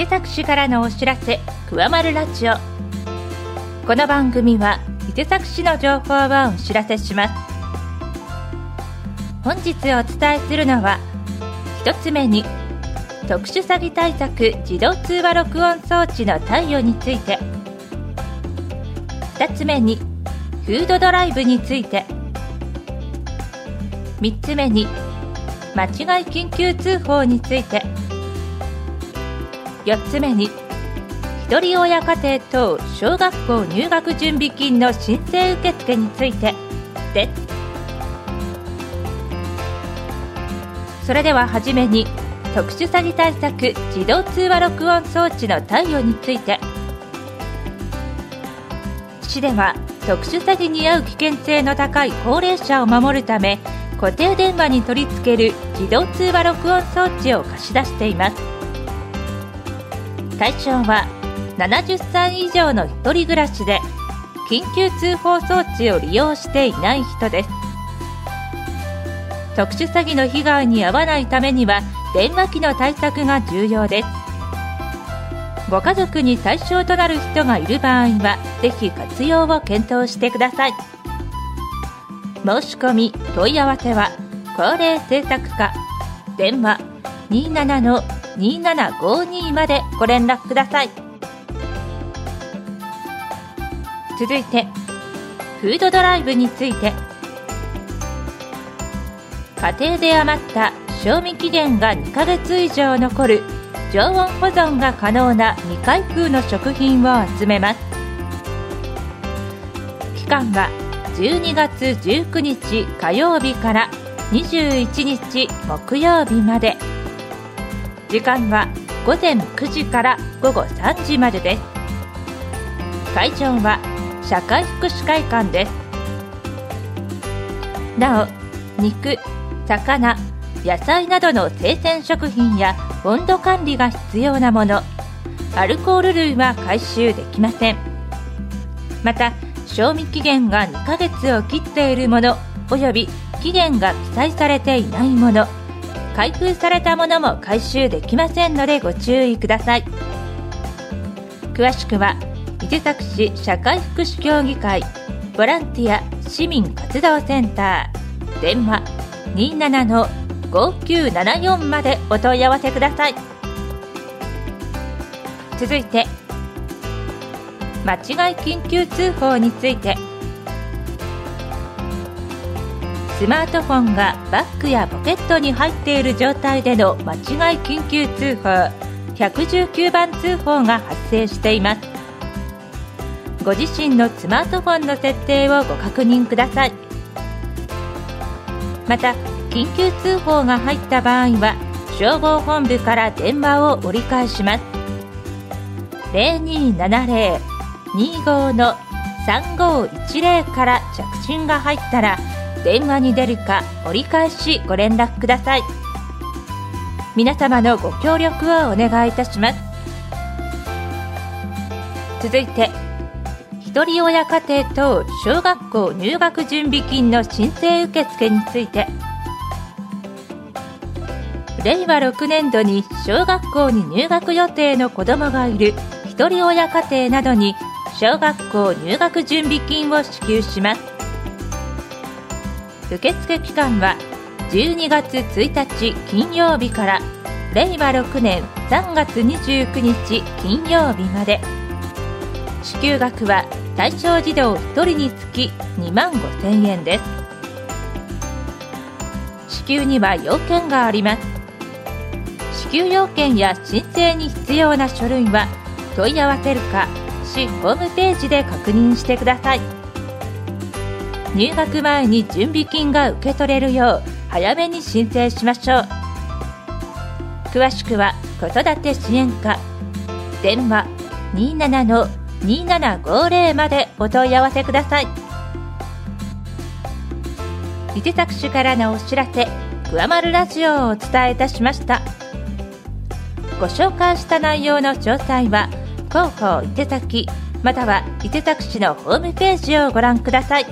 手作市からのお知らせくわまるラジオ。この番組は伊勢作市の情報をお知らせします。本日お伝えするのは一つ目に特殊詐欺対策自動通話録音装置の貸与について。二つ目にフードドライブについて。三つ目に間違い緊急通報について。4つ目にひとり親家庭等小学校入学準備金の申請受付についてですそれでははじめに特殊詐欺対策自動通話録音装置の貸与について市では特殊詐欺に遭う危険性の高い高齢者を守るため固定電話に取り付ける自動通話録音装置を貸し出しています。対象は70歳以上の1人暮らしで緊急通報装置を利用していない人です。特殊詐欺の被害に遭わないためには電話機の対策が重要です。ご家族に対象となる人がいる場合はぜひ活用を検討してください。申し込み問い合わせは高齢政策課電話27の2752までご連絡ください。続いてフードドライブについて。家庭で余った賞味期限が2ヶ月以上残る常温保存が可能な未開封の食品を集めます。期間は12月19日火曜日から21日木曜日まで。時間は午前9時から午後3時までです。会場は社会福祉会館です。なお肉魚野菜などの生鮮食品や温度管理が必要なものアルコール類は回収できません。また賞味期限が2ヶ月を切っているものおよび期限が記載されていないもの開封されたものも回収できませんのでご注意ください。詳しくは伊勢崎市社会福祉協議会ボランティア市民活動センター。電話27-5974までお問い合わせください。続いて間違い緊急通報について。スマートフォンがバッグやポケットに入っている状態での間違い緊急通報。119番通報が発生しています。ご自身のスマートフォンの設定をご確認ください。また緊急通報が入った場合は消防本部から電話を折り返します。0270-25の3510から着信が入ったら電話に出るか折り返しご連絡ください。皆様のご協力をお願いいたします。続いてひとり親家庭等小学校入学準備金の申請受付について。令和6年度に小学校に入学予定の子どもがいるひとり親家庭などに小学校入学準備金を支給します。受付期間は12月1日金曜日から令和6年3月29日金曜日まで。支給額は対象児童1人につき2万5000円です。支給には要件があります。支給要件や申請に必要な書類は問い合わせるか市ホームページで確認してください。入学前に準備金が受け取れるよう早めに申請しましょう詳しくは子育て支援課電話27-2750までお問い合わせください伊勢崎市からのお知らせ「くわまるラジオ」をお伝えいたしました。ご紹介した内容の詳細は広報伊勢崎または伊勢崎市のホームページをご覧ください。